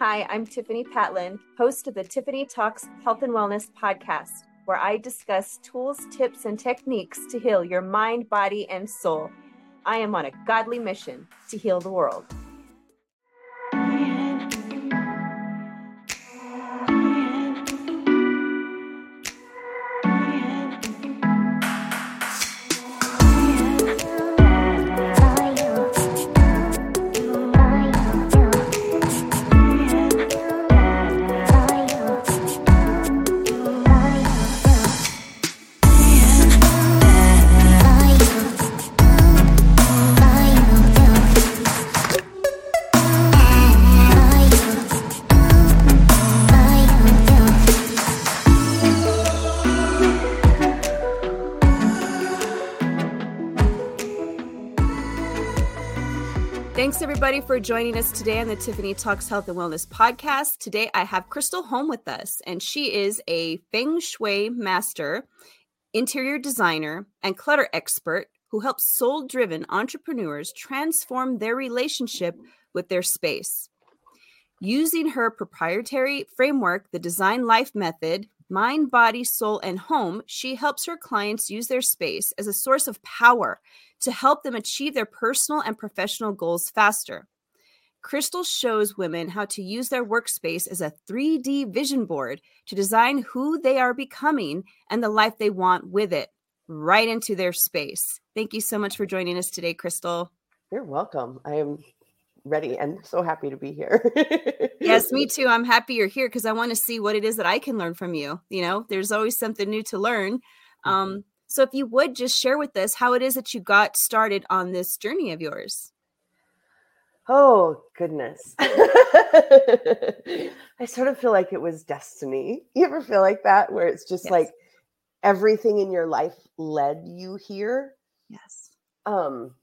Hi, I'm Tiffany Patlin, host of the Tiffany Talks Health and Wellness podcast, where I discuss tools, tips, and techniques to heal your mind, body, and soul. I am on a godly mission to heal the world. Everybody for joining us today on the Tiffany Talks Health and Wellness podcast. Today I have Krystal Holm with us, and she is a feng shui master, interior designer, and clutter expert who helps soul driven entrepreneurs transform their relationship with their space. Using her proprietary framework, the Designed Life Method, mind, body, soul, and home, she helps her clients use their space as a source of power to help them achieve their personal and professional goals faster. Krystal shows women how to use their workspace as a 3D vision board to design who they are becoming and the life they want with it right into their space. Thank you so much for joining us today, Krystal. You're welcome. I am ready and so happy to be here. yes, me too. I'm happy you're here because I want to see what it is that I can learn from you. You know, there's always something new to learn. Um, mm-hmm. So if you would just share with us how it is that you got started on this journey of yours. Oh, goodness. I sort of feel like it was destiny. You ever feel like that where it's just yes. like everything in your life led you here? Yes. Um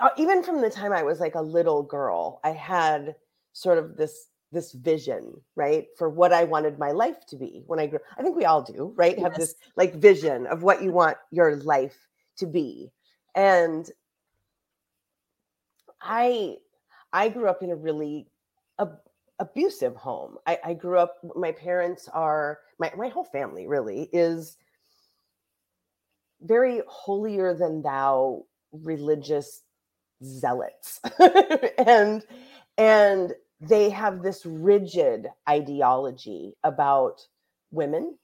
uh, even from the time I was like a little girl, I had sort of this this vision, right, for what I wanted my life to be when I grew. I think we all do, right? Yes. Have this like vision of what you want your life to be. And I I grew up in a really ab- abusive home. I, I grew up. My parents are my my whole family really is very holier than thou religious zealots and and they have this rigid ideology about women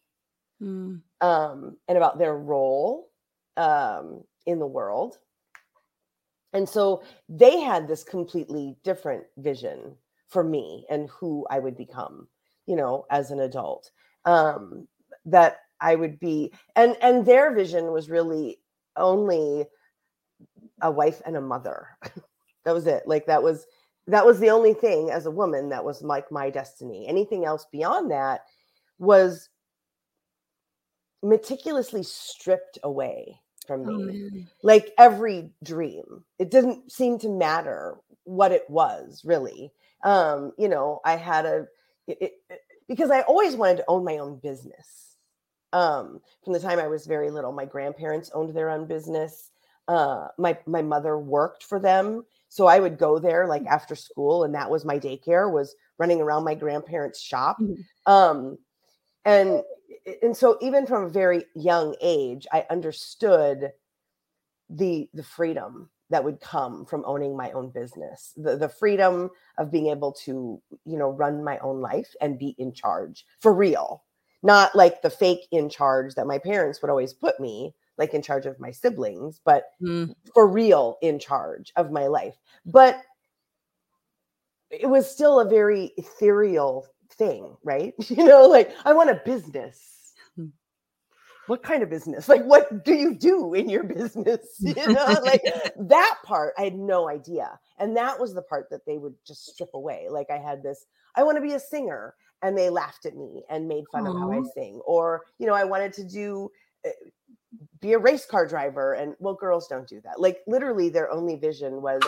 mm. um, and about their role um, in the world. And so they had this completely different vision for me and who I would become, you know, as an adult. Um, that I would be, and and their vision was really only a wife and a mother. that was it. Like that was that was the only thing as a woman that was like my destiny. Anything else beyond that was meticulously stripped away from oh, me. Oh, like every dream. It didn't seem to matter what it was, really. Um, you know, I had a it, it, because I always wanted to own my own business. Um, from the time I was very little, my grandparents owned their own business. Uh, my my mother worked for them so I would go there like after school, and that was my daycare was running around my grandparents' shop. Mm-hmm. Um, and and so even from a very young age, I understood the the freedom that would come from owning my own business the, the freedom of being able to you know run my own life and be in charge for real not like the fake in charge that my parents would always put me like in charge of my siblings, but mm. for real in charge of my life. But it was still a very ethereal thing, right? You know, like I want a business. Hmm. What kind of business? Like, what do you do in your business? You know, like that part, I had no idea. And that was the part that they would just strip away. Like, I had this, I want to be a singer. And they laughed at me and made fun Aww. of how I sing. Or, you know, I wanted to do eh, be a race car driver and well girls don't do that. Like literally their only vision was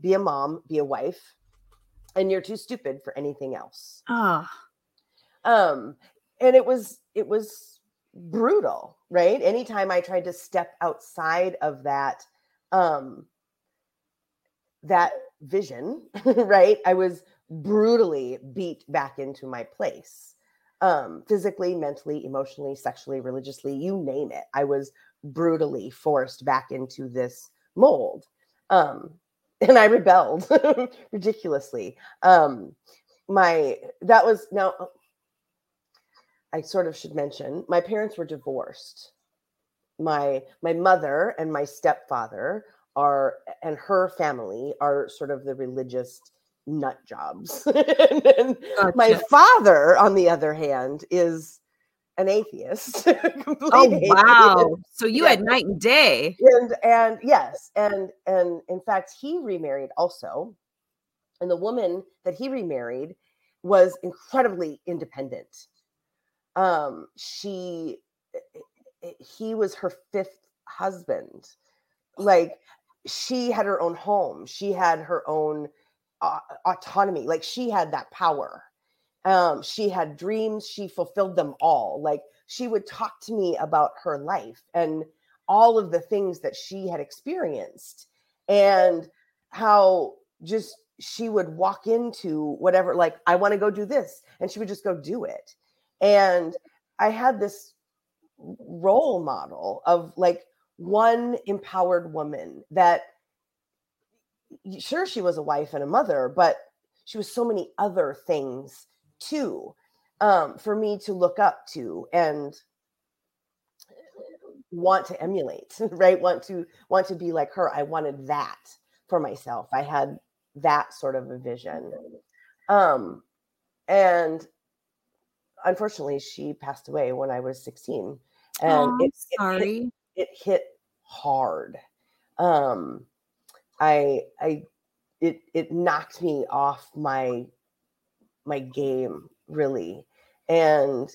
be a mom be a wife and you're too stupid for anything else. Ah. Um and it was it was brutal right? Anytime i tried to step outside of that um that vision right i was brutally beat back into my place. Um, physically, mentally, emotionally, sexually, religiously, you name it. I was brutally forced back into this mold. Um, and I rebelled ridiculously. Um, my that was now I sort of should mention my parents were divorced. My my mother and my stepfather are and her family are sort of the religious nut jobs. and gotcha. my father, on the other hand, is an atheist. oh wow! Atheist. So you yeah. had night and day. And and yes, and and in fact, he remarried also, and the woman that he remarried was incredibly independent. Um, she, he was her fifth husband. Like she had her own home. She had her own uh, autonomy. Like she had that power. Um, she had dreams. She fulfilled them all. Like she would talk to me about her life and all of the things that she had experienced and how just she would walk into whatever, like, I want to go do this. And she would just go do it. And I had this role model of like one empowered woman that sure she was a wife and a mother, but she was so many other things too um, for me to look up to and want to emulate, right? Want to want to be like her. I wanted that for myself. I had that sort of a vision. Um, and unfortunately, she passed away when I was 16. And oh, it, sorry. It hit, it hit hard. Um, I I it it knocked me off my my game really. And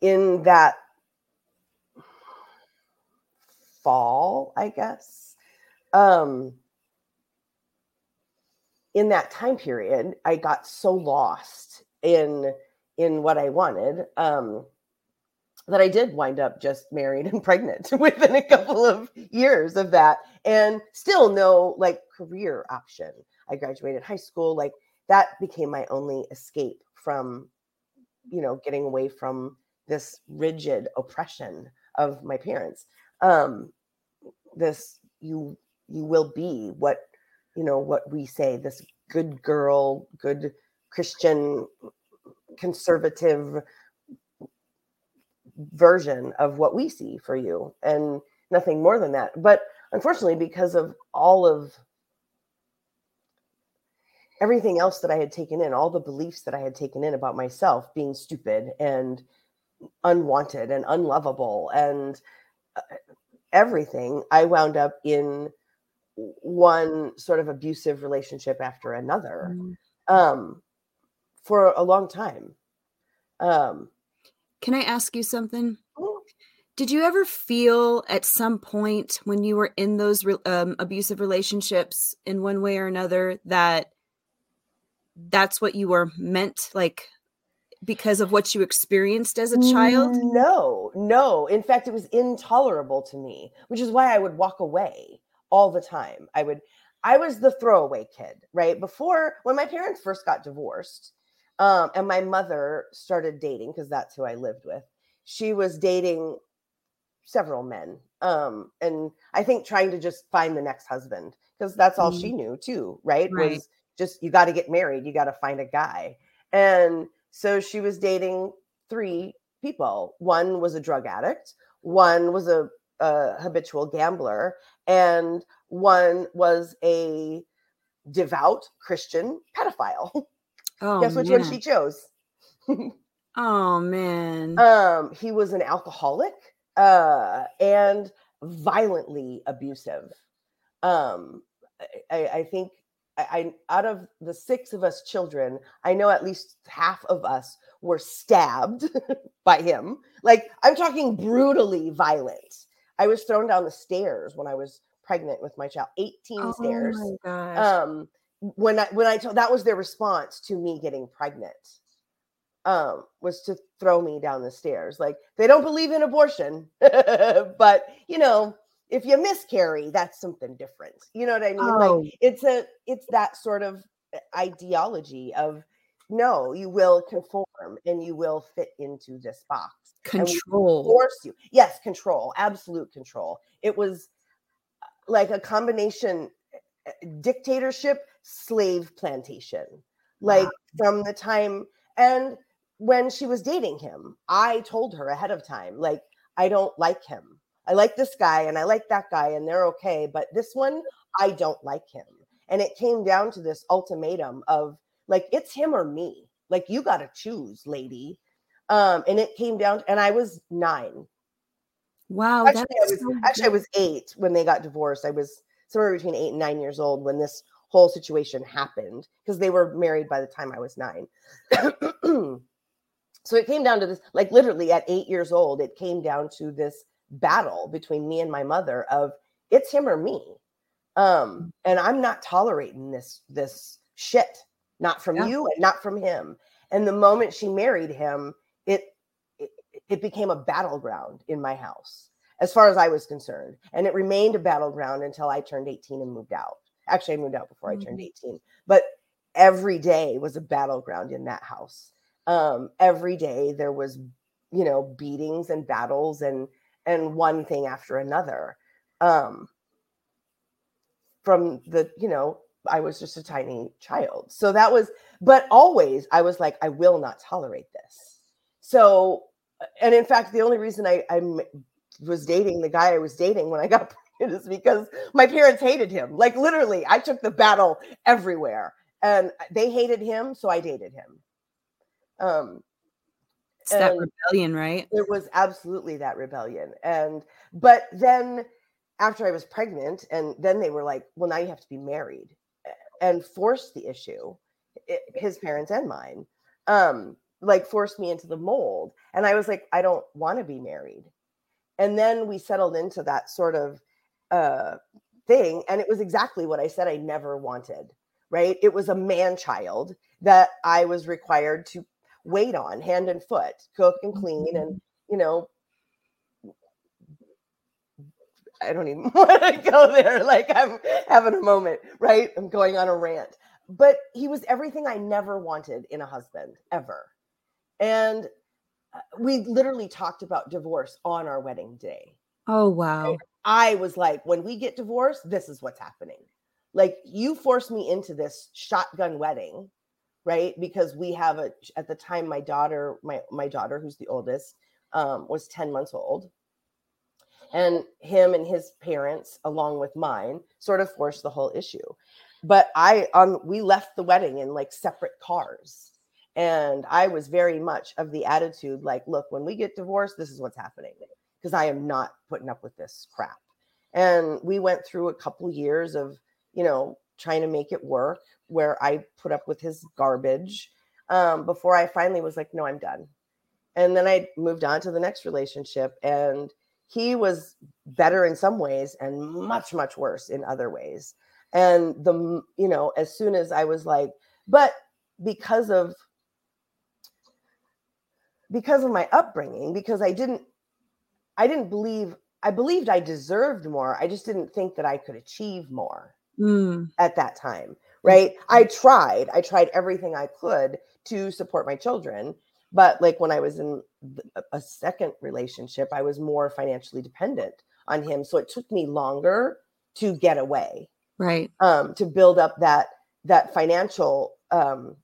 in that fall, I guess, um in that time period, I got so lost in in what I wanted. Um that I did wind up just married and pregnant within a couple of years of that and still no like career option. I graduated high school like that became my only escape from you know getting away from this rigid oppression of my parents. Um this you you will be what you know what we say this good girl, good Christian conservative version of what we see for you and nothing more than that. But unfortunately, because of all of everything else that I had taken in, all the beliefs that I had taken in about myself being stupid and unwanted and unlovable and uh, everything, I wound up in one sort of abusive relationship after another mm. um, for a long time. Um, can I ask you something? Did you ever feel at some point when you were in those um, abusive relationships in one way or another that that's what you were meant like because of what you experienced as a child? No, no. In fact, it was intolerable to me, which is why I would walk away all the time. I would, I was the throwaway kid, right? Before, when my parents first got divorced, um, and my mother started dating because that's who I lived with. She was dating several men. Um, and I think trying to just find the next husband because that's all mm. she knew too, right? right. Was just you got to get married, you got to find a guy. And so she was dating three people. One was a drug addict, one was a, a habitual gambler, and one was a devout Christian pedophile. Oh, Guess which man. one she chose? oh man. Um, he was an alcoholic uh and violently abusive. Um, I, I think I, I out of the six of us children, I know at least half of us were stabbed by him. Like I'm talking brutally violent. I was thrown down the stairs when I was pregnant with my child, 18 oh stairs. Um, when I when I told that was their response to me getting pregnant um was to throw me down the stairs like they don't believe in abortion but you know if you miscarry that's something different you know what i mean oh. like it's a it's that sort of ideology of no, you will conform and you will fit into this box. Control. Force you. Yes, control. Absolute control. It was uh, like a combination uh, dictatorship, slave plantation. Like wow. from the time and when she was dating him, I told her ahead of time, like, I don't like him. I like this guy and I like that guy and they're okay, but this one, I don't like him. And it came down to this ultimatum of like, it's him or me. Like, you got to choose, lady. Um, and it came down, and I was nine. Wow. Actually, I was, so actually, I was eight when they got divorced. I was somewhere between eight and nine years old when this whole situation happened because they were married by the time I was nine. so it came down to this, like literally at eight years old, it came down to this battle between me and my mother of it's him or me. Um, mm. and I'm not tolerating this this shit not from yeah. you and not from him. And the moment she married him, it, it it became a battleground in my house as far as I was concerned. And it remained a battleground until I turned 18 and moved out. Actually, I moved out before mm-hmm. I turned mm-hmm. 18. But every day was a battleground in that house. Um, every day there was, you know, beatings and battles and and one thing after another. Um, from the, you know, I was just a tiny child. So that was, but always I was like, I will not tolerate this. So, and in fact, the only reason I, I was dating the guy I was dating when I got pregnant is because my parents hated him. Like literally, I took the battle everywhere and they hated him. So I dated him. Um, it's that rebellion, right? It was absolutely that rebellion. And, but then after I was pregnant, and then they were like, well, now you have to be married and forced the issue, it, his parents and mine, um, like forced me into the mold. And I was like, I don't want to be married. And then we settled into that sort of uh, thing. And it was exactly what I said I never wanted, right? It was a man child that I was required to wait on hand and foot, cook and clean, and, mm-hmm. you know, I don't even want to go there. Like I'm having a moment, right? I'm going on a rant. But he was everything I never wanted in a husband ever. And uh, we literally talked about divorce on our wedding day. Oh, wow. I was like, when we get divorced, this is what's happening. Like, you forced me into this shotgun wedding, right? Because we have a, at the time, my daughter, my, my daughter, who's the oldest, um, was 10 months old. And him and his parents along with mine sort of forced the whole issue. But i on we left the wedding in like separate cars. And i was very much of the attitude like look when we get divorced this is what's happening. Because i am not putting up with this crap. And we went through a couple years of you know trying to make it work where i put up with his garbage um, before i finally was like no i'm done. And then i moved on to the next relationship and he was better in some ways and much much worse in other ways. And the you know as soon as i was like but because of because of my upbringing because i didn't i didn't believe i believed i deserved more i just didn't think that i could achieve more mm. at that time right i tried i tried everything i could to support my children but like when I was in a second relationship, I was more financially dependent on him. So it took me longer to get away. Right. Um, to build up that that financial um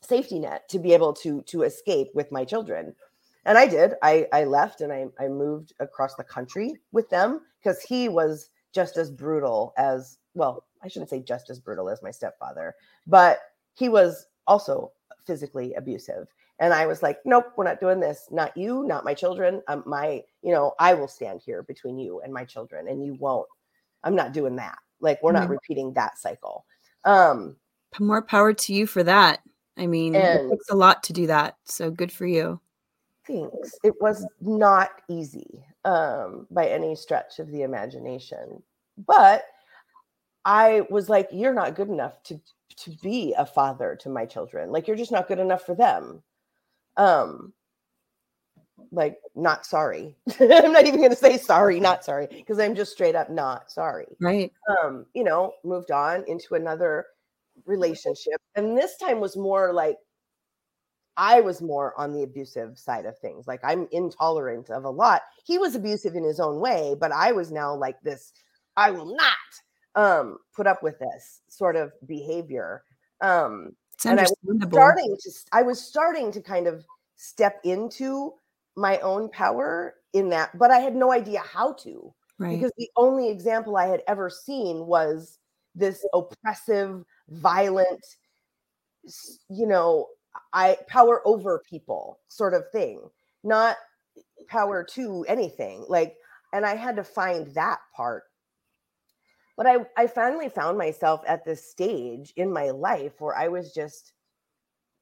safety net to be able to to escape with my children. And I did. I I left and I I moved across the country with them because he was just as brutal as well, I shouldn't say just as brutal as my stepfather, but he was also physically abusive and I was like, nope, we're not doing this. Not you, not my children. Um, my, you know, I will stand here between you and my children, and you won't. I'm not doing that. Like, we're mm-hmm. not repeating that cycle. Um, more power to you for that. I mean, and, it takes a lot to do that. So good for you. Thanks. It was not easy um, by any stretch of the imagination, but I was like, you're not good enough to to be a father to my children. Like, you're just not good enough for them um like not sorry i'm not even going to say sorry not sorry because i'm just straight up not sorry right um you know moved on into another relationship. And this time was more like I was more on the abusive side of things. Like I'm intolerant of a lot. He was abusive in his own way, but I was now like this I will not um put up with this sort of behavior. Um and I was starting to I was starting to kind of step into my own power in that, but I had no idea how to. Right. Because the only example I had ever seen was this oppressive, violent, you know, I power over people sort of thing, not power to anything. Like, and I had to find that part. But I, I finally found myself at this stage in my life where I was just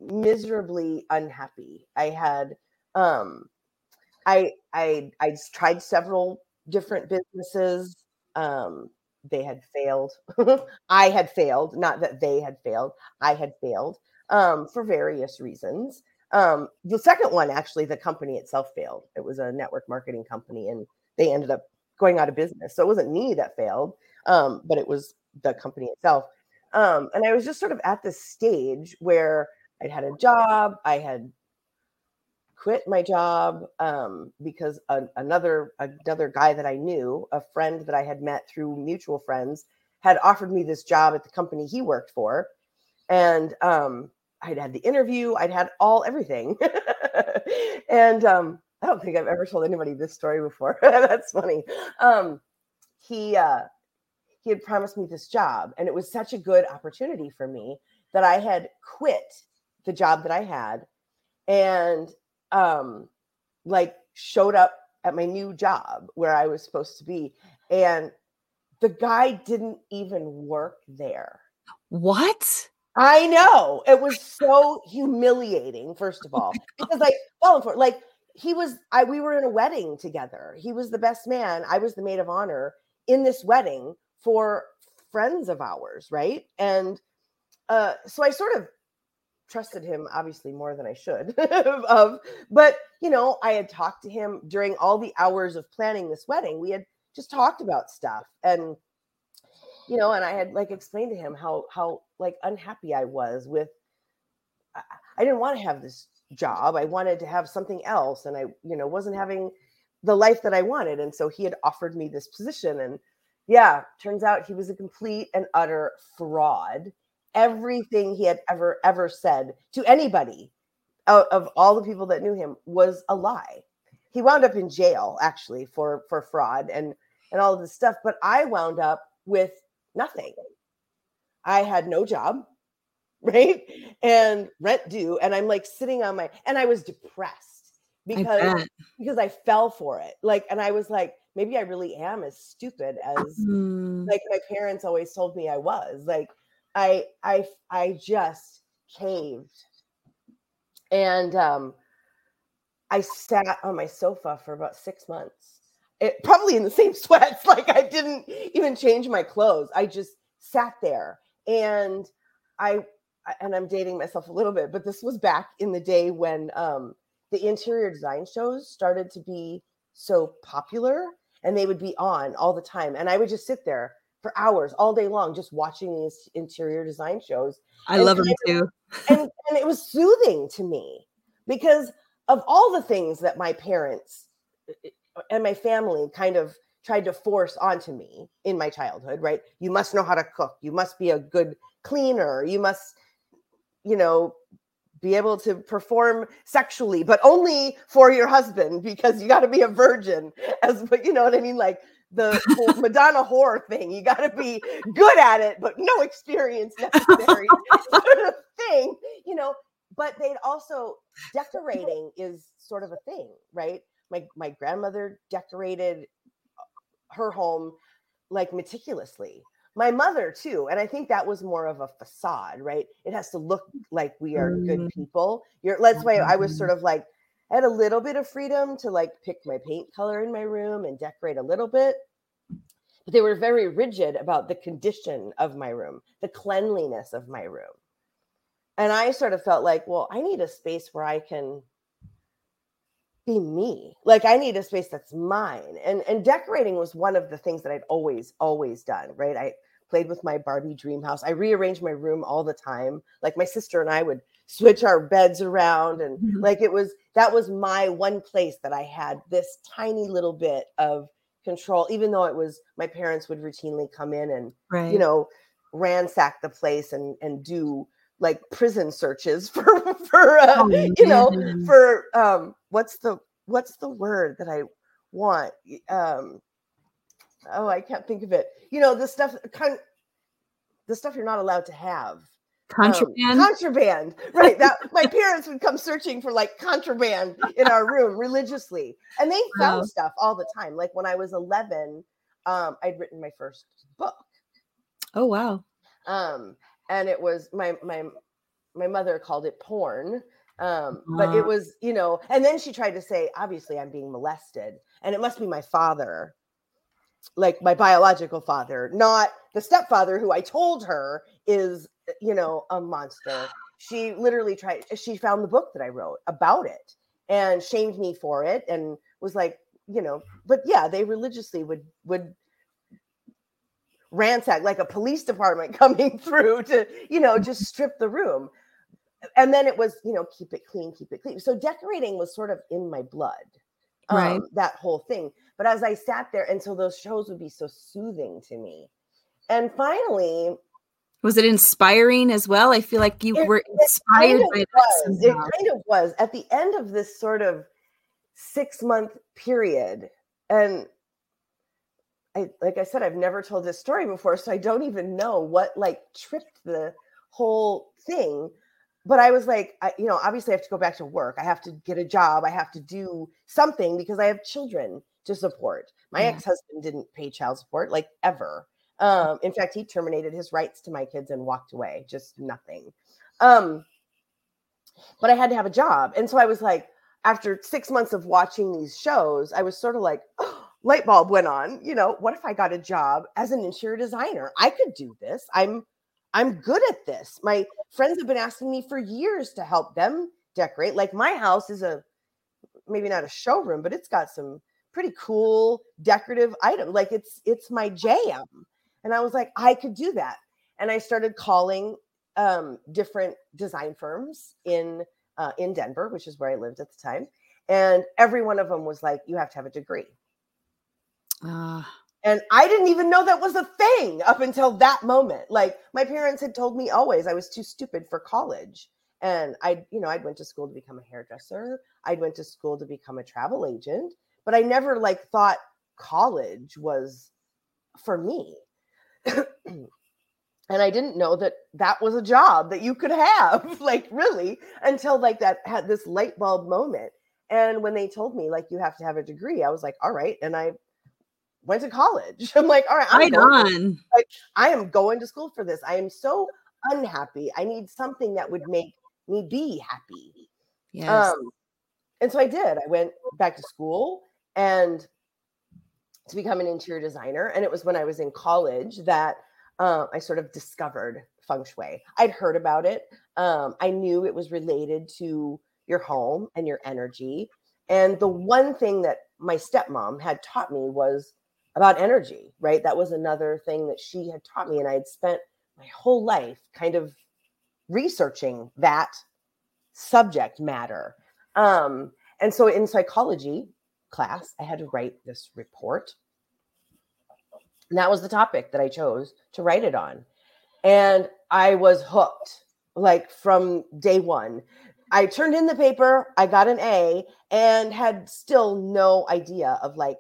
miserably unhappy. I had um I I I tried several different businesses. Um they had failed. I had failed, not that they had failed. I had failed um, for various reasons. Um, the second one, actually, the company itself failed. It was a network marketing company, and they ended up going out of business. So it wasn't me that failed, um, but it was the company itself. Um, and I was just sort of at this stage where I'd had a job, I had quit my job um, because a, another another guy that I knew, a friend that I had met through mutual friends, had offered me this job at the company he worked for, and um, I'd had the interview, I'd had all everything. and um, I don't think I've ever told anybody this story before. That's funny. Um, he uh, he had promised me this job, and it was such a good opportunity for me that I had quit the job that I had and um like showed up at my new job where I was supposed to be. And the guy didn't even work there. What? I know it was so humiliating. First of all, because I fell for like he was. I we were in a wedding together. He was the best man. I was the maid of honor in this wedding for friends of ours, right? And uh, so I sort of trusted him, obviously more than I should. of, but you know, I had talked to him during all the hours of planning this wedding. We had just talked about stuff and you know, and I had like explained to him how how like unhappy I was with I, didn't want to have this job. I wanted to have something else and I, you know, wasn't having the life that I wanted. And so he had offered me this position and yeah, turns out he was a complete and utter fraud. Everything he had ever ever said to anybody out of all the people that knew him was a lie. He wound up in jail actually for for fraud and and all of this stuff, but I wound up with nothing. I had no job, right? And rent due. And I'm like sitting on my, and I was depressed because I because I fell for it. Like, and I was like, maybe I really am as stupid as mm. like my parents always told me I was. Like, I I I just caved. And um I sat on my sofa for about six months it, probably in the same sweats. Like I didn't even change my clothes. I just sat there and I and I'm dating myself a little bit, but this was back in the day when um, the interior design shows started to be so popular and they would be on all the time. And I would just sit there for hours all day long just watching these interior design shows. I and, love them too. and, and it was soothing to me because of all the things that my parents and my family kind of tried to force onto me in my childhood, right? You must know how to cook. You must be a good cleaner. You must, you know, be able to perform sexually, but only for your husband because you got to be a virgin. As but you know what I mean, like the Madonna horror thing. You got to be good at it, but no experience necessary, sort of thing. You know, but they'd also decorating is sort of a thing, right? My my grandmother decorated uh, her home like meticulously my mother too and i think that was more of a facade right it has to look like we are good mm. people you're that's why i was sort mm-hmm. of like i had a little bit of freedom to like pick my paint color in my room and decorate a little bit but they were very rigid about the condition of my room the cleanliness of my room and i sort of felt like well i need a space where i can be me. Like I need a space that's mine. And and decorating was one of the things that I'd always always done, right? I played with my Barbie dream house. I rearranged my room all the time. Like my sister and I would switch our beds around and mm-hmm. like it was that was my one place that I had this tiny little bit of control even though it was my parents would routinely come in and right. you know ransack the place and and do like prison searches for for uh, oh, you know for um what's the what's the word that I want? Um oh I can't think of it. You know the stuff kind the stuff you're not allowed to have. Contraband um, contraband? right that my parents would come searching for like contraband in our room religiously and they found wow. stuff all the time. Like when i was 11 um i'd written my first book. Oh wow. Um and it was my my my mother called it porn um but it was you know and then she tried to say obviously i'm being molested and it must be my father like my biological father not the stepfather who i told her is you know, a monster. She literally tried, she found the book that I wrote about it and shamed me for it and was like, you know, but yeah, they religiously would, would, ransack like a police department coming through to you know just strip the room and then it was you know keep it clean keep it clean so decorating was sort of in my blood um, right that whole thing but as i sat there and so those shows would be so soothing to me and finally was it inspiring as well? I feel like you it, were inspired by that. It kind of was at the end of this sort of six month period. And I, like I said, I've never told this story before, so I don't even know what like tripped the whole thing. But I was like, I, you know, obviously I have to go back to work. I have to get a job. I have to do something because I have children to support. My yeah. ex husband didn't pay child support like ever. Um, in fact, he terminated his rights to my kids and walked away, just nothing. Um, but I had to have a job. And so I was like, after six months of watching these shows, I was sort of like, oh, light bulb went on. You know, what if I got a job as an interior designer? I could do this. I'm I'm good at this. My friends have been asking me for years to help them decorate. Like my house is a maybe not a showroom, but it's got some pretty cool decorative items. Like it's it's my jam. And I was like, I could do that. And I started calling um, different design firms in uh, in Denver, which is where I lived at the time. And every one of them was like, you have to have a degree. Uh. And I didn't even know that was a thing up until that moment. Like my parents had told me always I was too stupid for college. And I, you know, I went to school to become a hairdresser. I went to school to become a travel agent, but I never like thought college was for me. and I didn't know that that was a job that you could have, like really, until like that had this light bulb moment. And when they told me like you have to have a degree, I was like, all right. And I went to college. I'm like, all right, I'm right on. Like, I am going to school for this. I am so unhappy. I need something that would make me be happy. Yes. Um, and so I did. I went back to school and to become an interior designer. And it was when I was in college that uh, I sort of discovered feng shui. I'd heard about it. Um, I knew it was related to your home and your energy. And the one thing that my stepmom had taught me was about energy, right? That was another thing that she had taught me. And I had spent my whole life kind of researching that subject matter. Um, and so in psychology, class, I had to write this report. And that was the topic that I chose to write it on. And I was hooked like from day one. I turned in the paper, I got an A, and had still no idea of like,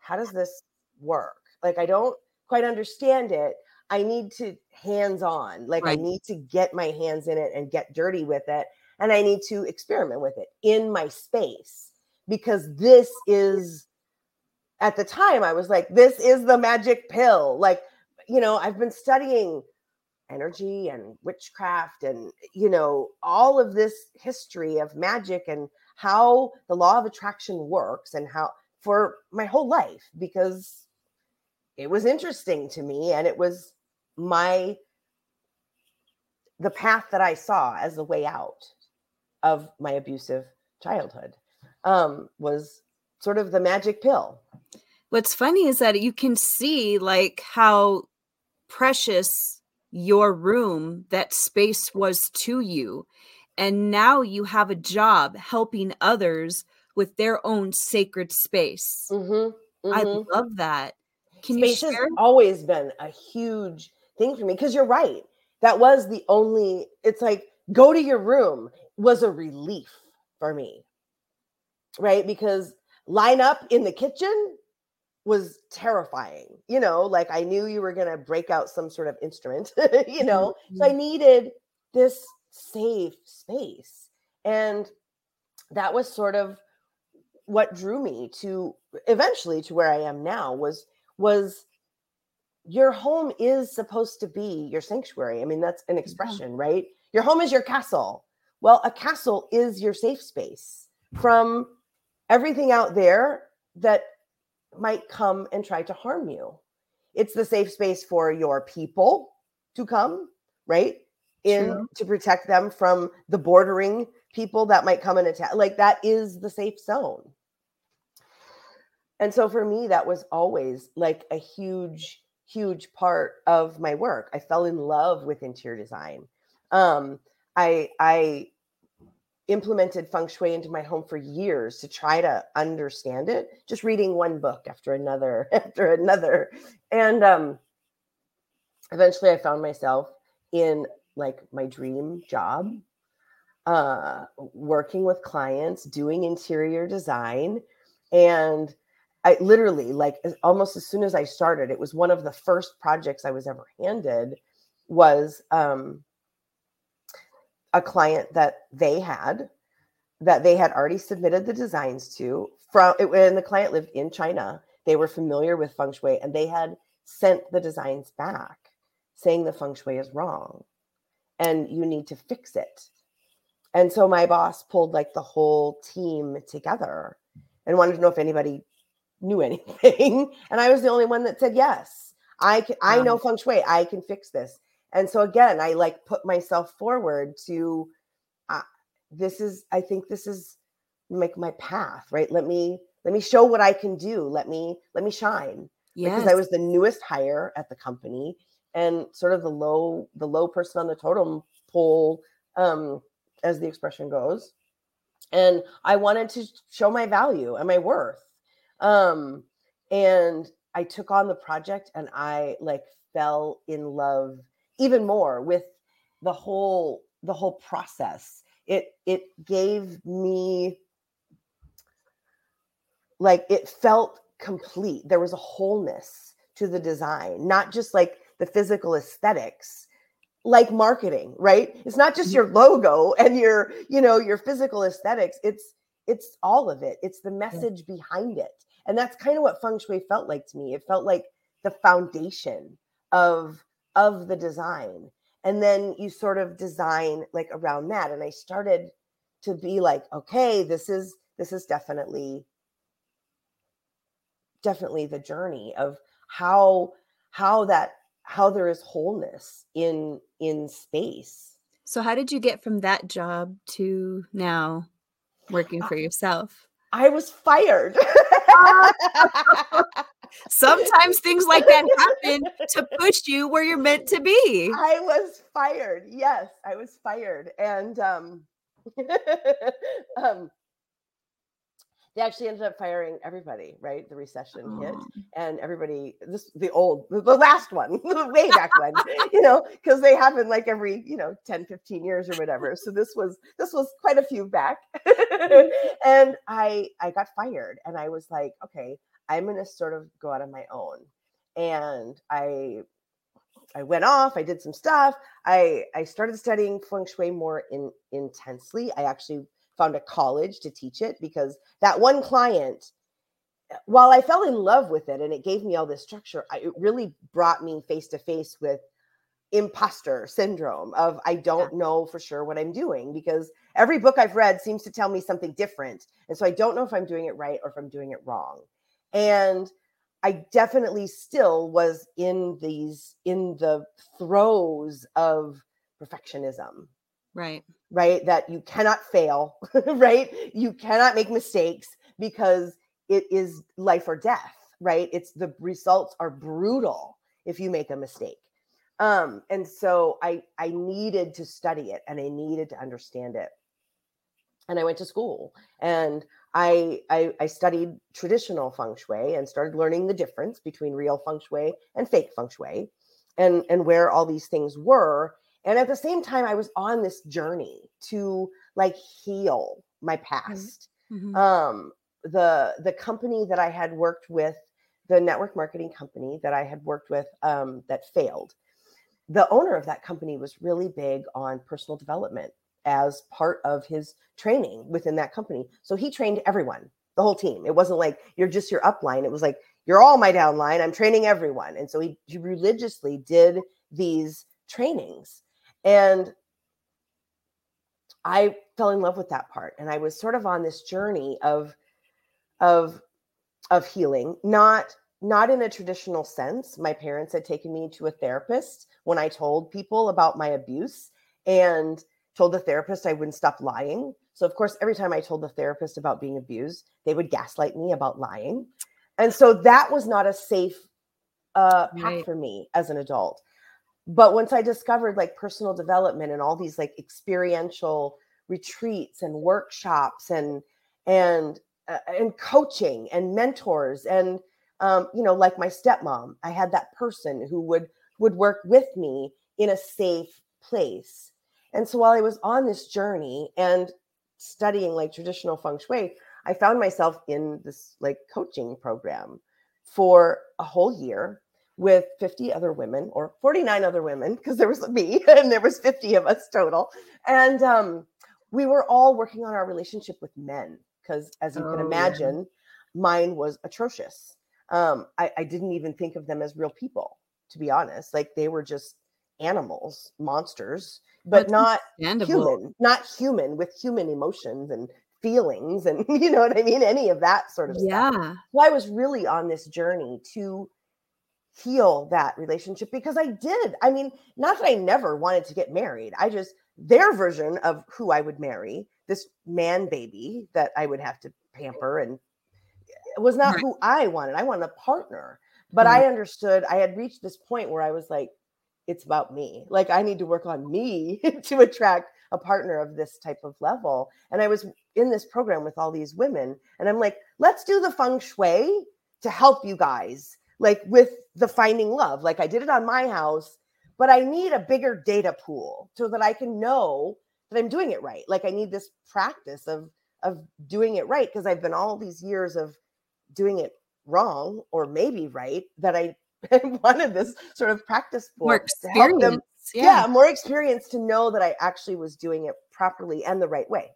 how does this work? Like, I don't quite understand it. I need to hands on, like, right. I need to get my hands in it and get dirty with it. And I need to experiment with it in my space because this is at the time I was like, this is the magic pill. Like, you know, I've been studying energy and witchcraft and, you know, all of this history of magic and how the law of attraction works and how for my whole life because it was interesting to me and it was my the path that I saw as the way out of my abusive childhood um, was sort of the magic pill. What's funny is that you can see like how precious your room, that space was to you. And now you have a job helping others with their own sacred space. Mm-hmm, mm-hmm. I love that. Can space has always been a huge thing for me because you're right. That was the only, it's like go to your room was a relief for me. Right? Because line up in the kitchen was terrifying. You know, like I knew you were going to break out some sort of instrument, you know. Mm-hmm. So I mm-hmm. needed this safe space. And that was sort of what drew me to eventually to where I am now was was your home is supposed to be your sanctuary. I mean, that's an expression, yeah. right? Your home is your castle. Well, a castle is your safe space from everything out there that might come and try to harm you. It's the safe space for your people to come, right? In True. to protect them from the bordering people that might come and attack. Like that is the safe zone. And so for me, that was always like a huge, huge part of my work. I fell in love with interior design. Um, I I implemented feng shui into my home for years to try to understand it just reading one book after another after another and um eventually i found myself in like my dream job uh working with clients doing interior design and i literally like almost as soon as i started it was one of the first projects i was ever handed was um a client that they had that they had already submitted the designs to from when the client lived in China. They were familiar with feng shui and they had sent the designs back saying the feng shui is wrong and you need to fix it. And so my boss pulled like the whole team together and wanted to know if anybody knew anything. And I was the only one that said yes. I can, I know feng shui. I can fix this. And so again, I like put myself forward to uh, this is I think this is like my path, right? Let me let me show what I can do. Let me let me shine. Yes. Because I was the newest hire at the company and sort of the low the low person on the totem pole um as the expression goes. And I wanted to show my value and my worth. Um and I took on the project and I like fell in love even more with the whole the whole process. It it gave me like it felt complete. There was a wholeness to the design not just like the physical aesthetics like marketing right? It's not just mm-hmm. your logo and your you know your physical aesthetics. It's it's all of it. It's the message yeah. behind it and that's kind of what feng shui felt like to me. It felt like the foundation of of the design. And then you sort of design like around that. And i started to be like okay this is this is definitely definitely the journey of how how that how there is wholeness in in space. So how did you get from that job to now working for yourself? I was fired Sometimes things like that happen to push you where you're meant to be. I was fired. Yes, I was fired. And um, um they actually ended up firing everybody, right? The recession oh. hit and everybody this the old the last one, way back when, you know, because they happen like every, you know, 10, 15 years or whatever. So this was this was quite a few back. Mm-hmm. and I I got fired and I was like, okay, I'm going to sort of go out on my own. And I I went off, I did some stuff. I I started studying feng shui more in intensely. I actually found a college to teach it because that one client while I fell in love with it and it gave me all this structure, I, it really brought me face to face with imposter syndrome of I don't yeah. know for sure what I'm doing because every book I've read seems to tell me something different. And so I don't know if I'm doing it right or if I'm doing it wrong. And I definitely still was in these in the throes of perfectionism. Right. Right. That you cannot fail, right? You cannot make mistakes because it is life or death, right? It's the results are brutal if you make a mistake. Um, and so I I needed to study it and I needed to understand it. And I went to school and I, I, I studied traditional feng shui and started learning the difference between real feng shui and fake feng shui and and where all these things were and at the same time i was on this journey to like heal my mm-hmm. past mm-hmm. um the the company that i had worked with the network marketing company that i had worked with um that failed the owner of that company was really big on personal development as part of his training within that company so he trained everyone the whole team it wasn't like you're just your upline it was like you're all my downline. I'm training everyone. And so he, he religiously did these trainings. And I fell in love with that part. And I was sort of on this journey of, of, of healing, not not in a traditional sense. My parents had taken me to a therapist when I told people about my abuse and told the therapist I wouldn't stop lying. So, of course, every time I told the therapist about being abused, they would gaslight me about lying and so that was not a safe uh, path right. for me as an adult but once i discovered like personal development and all these like experiential retreats and workshops and and uh, and coaching and mentors and um, you know like my stepmom i had that person who would would work with me in a safe place. And so while i was on this journey and studying like traditional feng shui I found myself in this like coaching program for a whole year with 50 other women or 49 other women because there was me and there was 50 of us total and um, we were all working on our relationship with men because as you oh, can imagine yeah. mine was atrocious um, I, I didn't even think of them as real people to be honest like they were just animals monsters but That's not human not human with human emotions and feelings and you know what I mean? Any of that sort of yeah. stuff. So I was really on this journey to heal that relationship because I did. I mean, not that I never wanted to get married. I just their version of who I would marry, this man baby that I would have to pamper and it was not right. who I wanted. I wanted a partner. But I understood I had reached this point where I was like, it's about me. Like I need to work on me to attract a partner of this type of level. And I was in this program with all these women, and I'm like, let's do the feng shui to help you guys, like with the finding love. Like I did it on my house, but I need a bigger data pool so that I can know that I'm doing it right. Like I need this practice of of doing it right because I've been all these years of doing it wrong or maybe right that I wanted this sort of practice for to help them yeah. yeah, more experience to know that I actually was doing it properly and the right way.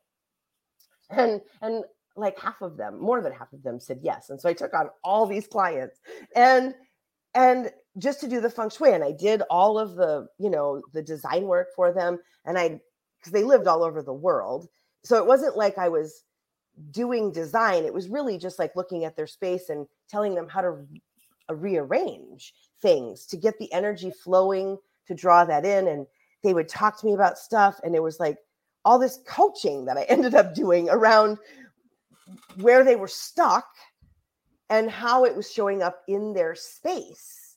And and like half of them, more than half of them said yes. And so I took on all these clients and and just to do the feng shui and I did all of the, you know, the design work for them and I because they lived all over the world. So it wasn't like I was doing design. It was really just like looking at their space and telling them how to uh, rearrange things to get the energy flowing to draw that in and they would talk to me about stuff and it was like all this coaching that I ended up doing around where they were stuck and how it was showing up in their space.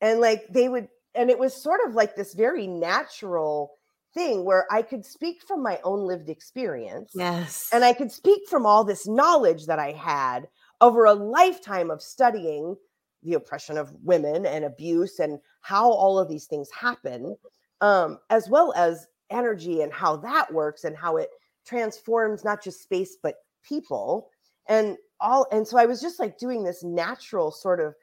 And like they would and it was sort of like this very natural thing where I could speak from my own lived experience. Yes. And I could speak from all this knowledge that I had over a lifetime of studying the oppression of women and abuse and how all of these things happen, um, as well as energy and how that works and how it transforms not just space but people and all. And so I was just like doing this natural sort of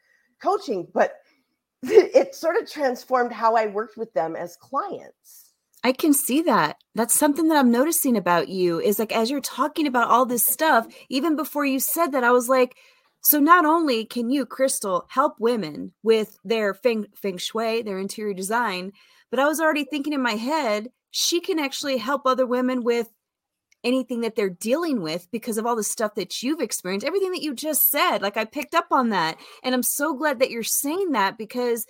coaching, but it sort of transformed how I worked with them as clients. I can see that. That's something that I'm noticing about you is like as you're talking about all this stuff, even before you said that, I was like, so not only can you, Krystal, help women with their feng, feng shui, their interior design, but I was already thinking in my head, she can actually help other women with anything that they're dealing with because of all the stuff that you've experienced, everything that you just said. Like I picked up on that. And I'm so glad that you're saying that because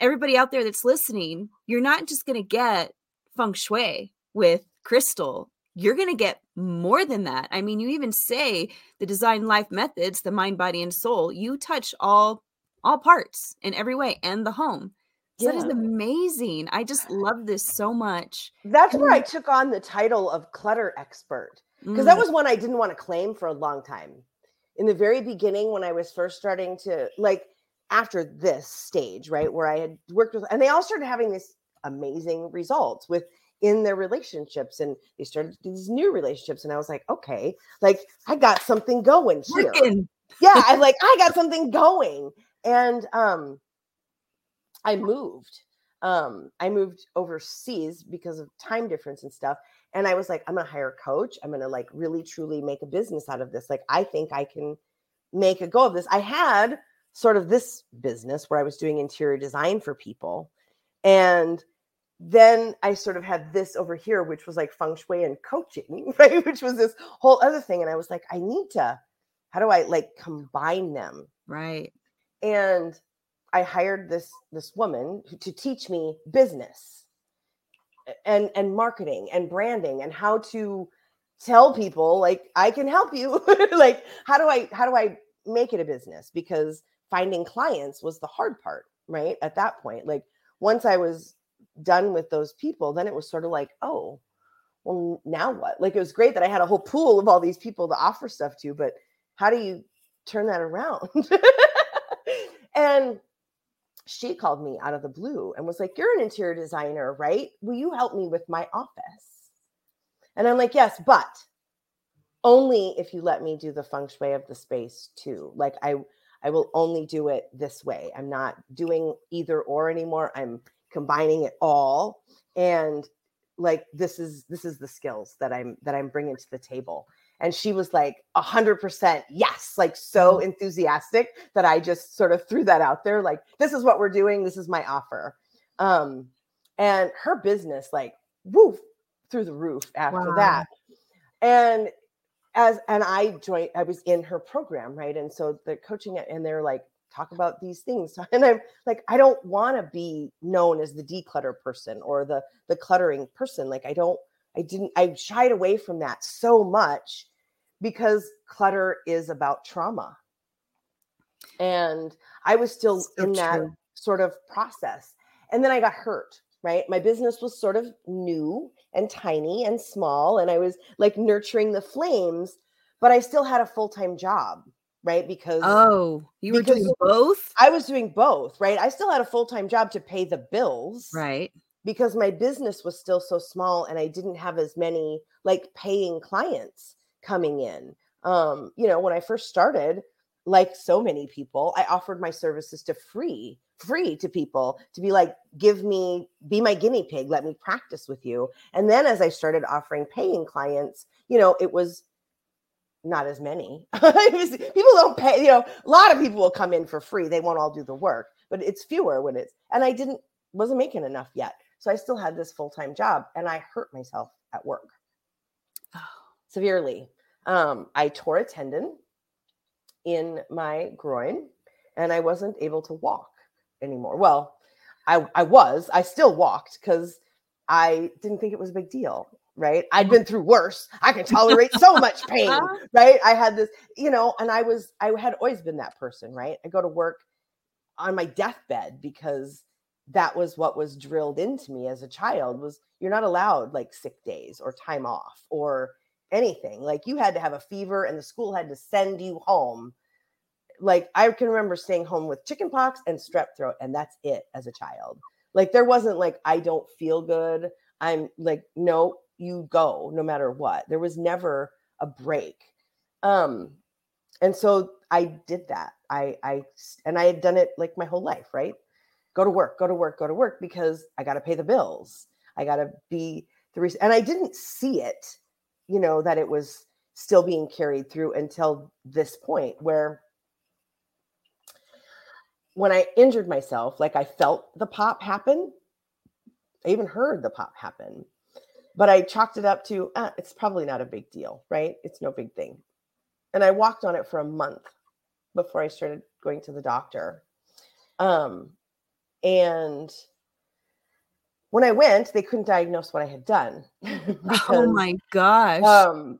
everybody out there that's listening, you're not just going to get feng shui with Krystal you're going to get more than that. I mean, you even say the Designed Life Methods, the mind, body, and soul, you touch all all parts in every way and the home. Yeah. that is amazing. I just love this so much. That's where I took on the title of clutter expert because mm. that was one I didn't want to claim for a long time. In the very beginning, when I was first starting to like after this stage, right, where I had worked with, and they all started having this amazing results with in their relationships and they started these new relationships and i was like okay like i got something going here Working. yeah i like i got something going and um i moved um i moved overseas because of time difference and stuff and i was like i'm gonna hire a coach i'm gonna like really truly make a business out of this like i think i can make a go of this i had sort of this business where i was doing interior design for people and then I sort of had this over here, which was like feng shui and coaching, right? Which was this whole other thing. And I was like, I need to, how do I like combine them? Right. And I hired this this woman to teach me business and and marketing and branding and how to tell people like I can help you. like how do I how do I make it a business? Because finding clients was the hard part, right? At that point. Like once I was done with those people, then it was sort of like, oh, well, now what? Like it was great that I had a whole pool of all these people to offer stuff to, but how do you turn that around? and she called me out of the blue and was like, You're an interior designer, right? Will you help me with my office? And I'm like, Yes, but only if you let me do the feng shui of the space too. Like I I will only do it this way. I'm not doing either or anymore. I'm combining it all and like this is this is the skills that i'm that i'm bringing to the table and she was like a hundred percent yes like so mm-hmm. enthusiastic that i just sort of threw that out there like this is what we're doing this is my offer um and her business like woof through the roof after wow. that and as and i joined i was in her program right and so the coaching and they're like talk about these things and i'm like i don't want to be known as the declutter person or the the cluttering person like i don't i didn't i shied away from that so much because clutter is about trauma and i was still so in true. that sort of process and then i got hurt right my business was sort of new and tiny and small and i was like nurturing the flames but i still had a full-time job right? Because oh, you were doing both. I was doing both, right? I still had a full time job to pay the bills, right? Because my business was still so small, and I didn't have as many like paying clients coming in. Um, you know, when I first started, like so many people, I offered my services to free free to people to be like give me be my guinea pig let me practice with you and then as i started offering paying clients you know it was not as many. people don't pay, you know, a lot of people will come in for free. They won't all do the work, but it's fewer when it's, and I didn't, wasn't making enough yet. So I still had this full time job and I hurt myself at work oh. severely. Um, I tore a tendon in my groin and I wasn't able to walk anymore. Well, I, I was, I still walked because I didn't think it was a big deal right? I'd been through worse. I can tolerate so much pain, right? I had this, you know, and I was, I had always been that person, right? I go to work on my deathbed because that was what was drilled into me as a child was you're not allowed like sick days or time off or anything. Like you had to have a fever and the school had to send you home. Like I can remember staying home with chickenpox and strep throat, and that's it as a child. Like there wasn't like I don't feel good. I'm like, no, you go no matter what. There was never a break. Um, and so I did that. I I and I had done it like my whole life, right? Go to work, go to work, go to work because I got to pay the bills. I got to be the reason. And I didn't see it, you know, that it was still being carried through until this point where when I injured myself, like I felt the pop happen. I even heard the pop happen but I chalked it up to ah, it's probably not a big deal, right? It's no big thing. And I walked on it for a month before I started going to the doctor. Um, and when I went, they couldn't diagnose what I had done. because, oh my gosh. Um,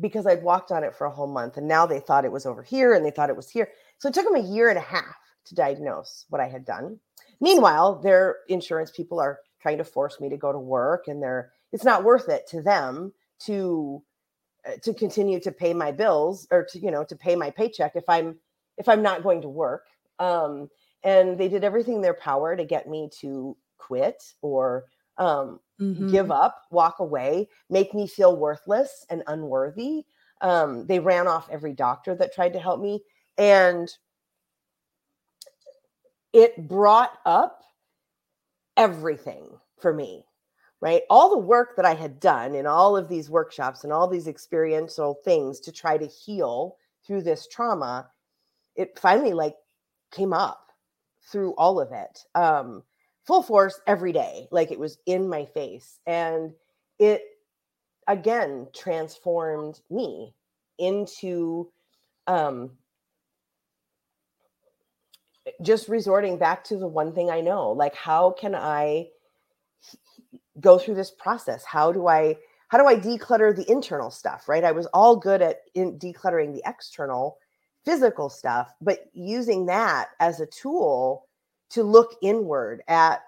because I'd walked on it for a whole month and now they thought it was over here and they thought it was here. So it took them a year and a half to diagnose what I had done. Meanwhile, their insurance people are trying to force me to go to work and they're it's not worth it to them to uh, to continue to pay my bills or to you know to pay my paycheck if i'm if i'm not going to work um and they did everything in their power to get me to quit or um mm-hmm. give up walk away make me feel worthless and unworthy um they ran off every doctor that tried to help me and it brought up everything for me, right? All the work that I had done in all of these workshops and all these experiential things to try to heal through this trauma, it finally like came up through all of it. Um, full force every day, like it was in my face. And it again transformed me into um just resorting back to the one thing I know like, how can I go through this process? How do I? How do I declutter the internal stuff, right? I was all good at in decluttering the external physical stuff, but using that as a tool to look inward at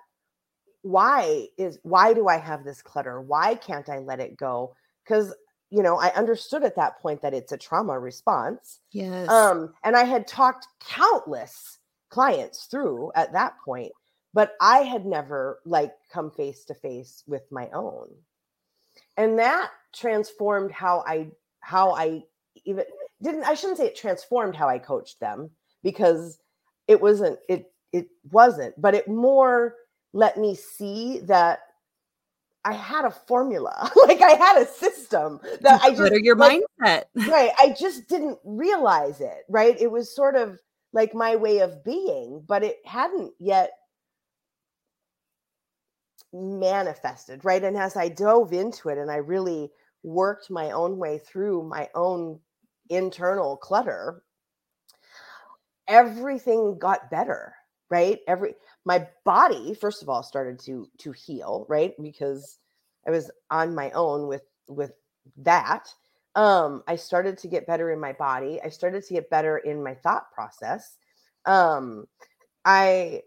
why is why do I have this clutter? Why can't I let it go? Because you know, I understood at that point that it's a trauma response. Yes. Um, and I had talked countless clients through at that point but i had never like come face to face with my own and that transformed how i how i even didn't i shouldn't say it transformed how i coached them because it wasn't it it wasn't but it more let me see that I had a formula, like I had a system that I just your like, mindset. right. I just didn't realize it. Right. It was sort of like my way of being, but it hadn't yet manifested, right? And as I dove into it and I really worked my own way through my own internal clutter, everything got better, right? Every my body first of all started to to heal, right? Because I was on my own with with that um, I started to get better in my body. I started to get better in my thought process. Um, I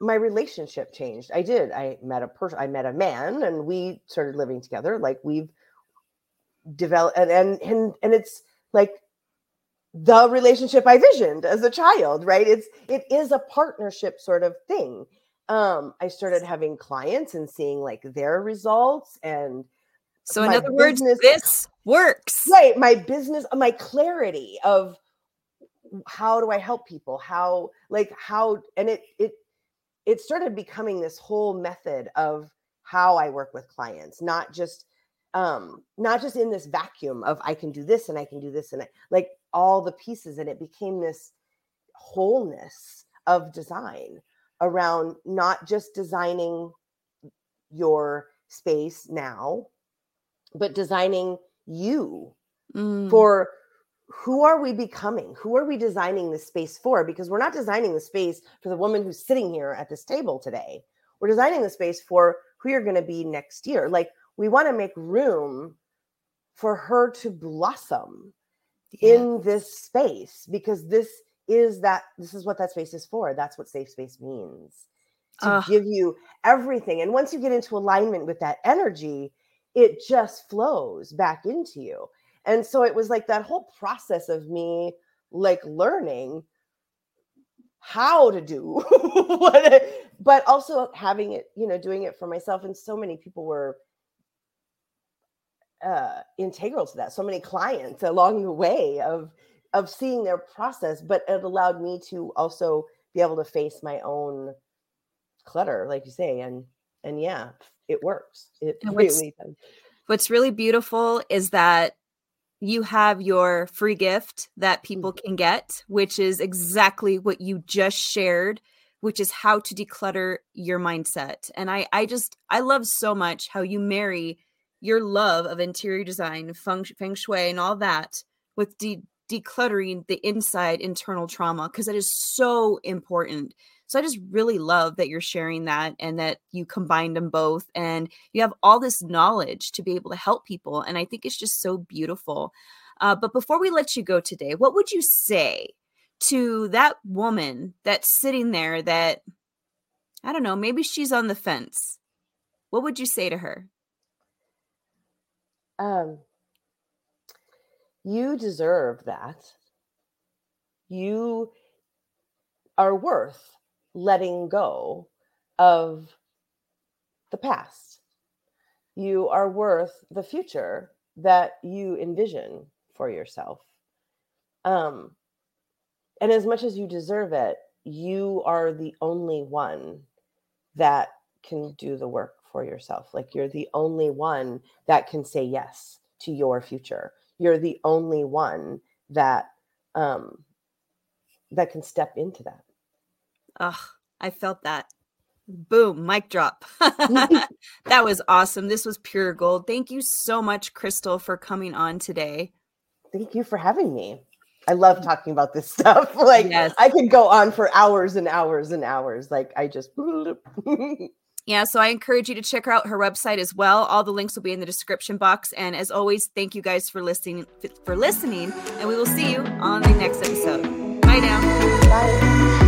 my relationship changed. I did. I met a person. I met a man, and we started living together. Like we've developed, and and and, and it's like the relationship I visioned as a child. Right? It's it is a partnership sort of thing. Um, I started having clients and seeing like their results and so, in other words, this works. Right. My business, my clarity of how do I help people? How, like, how, and it, it, it started becoming this whole method of how I work with clients, not just, um, not just in this vacuum of I can do this and I can do this and I, like all the pieces. And it became this wholeness of design around not just designing your space now but designing you mm. for who are we becoming? Who are we designing this space for? Because we're not designing the space for the woman who's sitting here at this table today. We're designing the space for who you're going to be next year. Like we want to make room for her to blossom in this space because this is that this is what that space is for. That's what safe space means. To uh. give you everything. And once you get into alignment with that energy, it just flows back into you. And so it was like that whole process of me like learning how to do what but also having it, you know, doing it for myself. And so many people were uh integral to that. So many clients along the way of of seeing their process, but it allowed me to also be able to face my own clutter, like you say, and and yeah, it works. It really does. What's really beautiful is that you have your free gift that people mm-hmm. can get, which is exactly what you just shared, which is how to declutter your mindset. And I, I just, I love so much how you marry your love of interior design, feng, feng shui, and all that with de- decluttering the inside internal trauma because that is so important so I just really love that you're sharing that and that you combined them both and you have all this knowledge to be able to help people. And I think it's just so beautiful. Uh, but before we let you go today, what would you say to that woman that's sitting there that I don't know, maybe she's on the fence. What would you say to her? Um, you deserve that. You are worth letting go of the past. You are worth the future that you envision for yourself. Um, and as much as you deserve it, you are the only one that can do the work for yourself. Like you're the only one that can say yes to your future. You're the only one that um that can step into that. Ugh, I felt that. Boom, mic drop. that was awesome. This was pure gold. Thank you so much, Krystal, for coming on today. Thank you for having me. I love talking about this stuff. Like yes. I could go on for hours and hours and hours. Like I just Yeah, so I encourage you to check out her website as well. All the links will be in the description box. And as always, thank you guys for listening for listening, and we will see you on the next episode. Bye now.